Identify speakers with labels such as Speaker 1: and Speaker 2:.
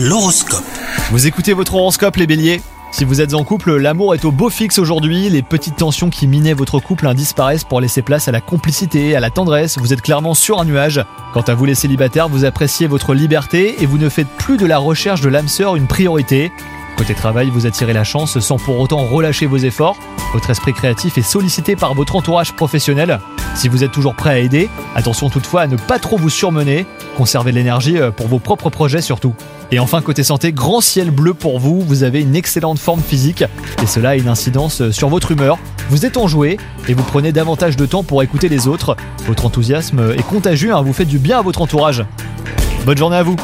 Speaker 1: L'horoscope.
Speaker 2: Vous écoutez votre horoscope les béliers? Si vous êtes en couple, l'amour est au beau fixe aujourd'hui, les petites tensions qui minaient votre couple disparaissent pour laisser place à la complicité, à la tendresse, vous êtes clairement sur un nuage. Quant à vous les célibataires, vous appréciez votre liberté et vous ne faites plus de la recherche de l'âme sœur une priorité. Côté travail, vous attirez la chance sans pour autant relâcher vos efforts. Votre esprit créatif est sollicité par votre entourage professionnel. Si vous êtes toujours prêt à aider, attention toutefois à ne pas trop vous surmener. Conservez de l'énergie euh, pour vos propres projets surtout. Et enfin, côté santé, grand ciel bleu pour vous. Vous avez une excellente forme physique et cela a une incidence euh, sur votre humeur. Vous êtes enjoué et vous prenez davantage de temps pour écouter les autres. Votre enthousiasme est contagieux, hein, vous faites du bien à votre entourage. Bonne journée à vous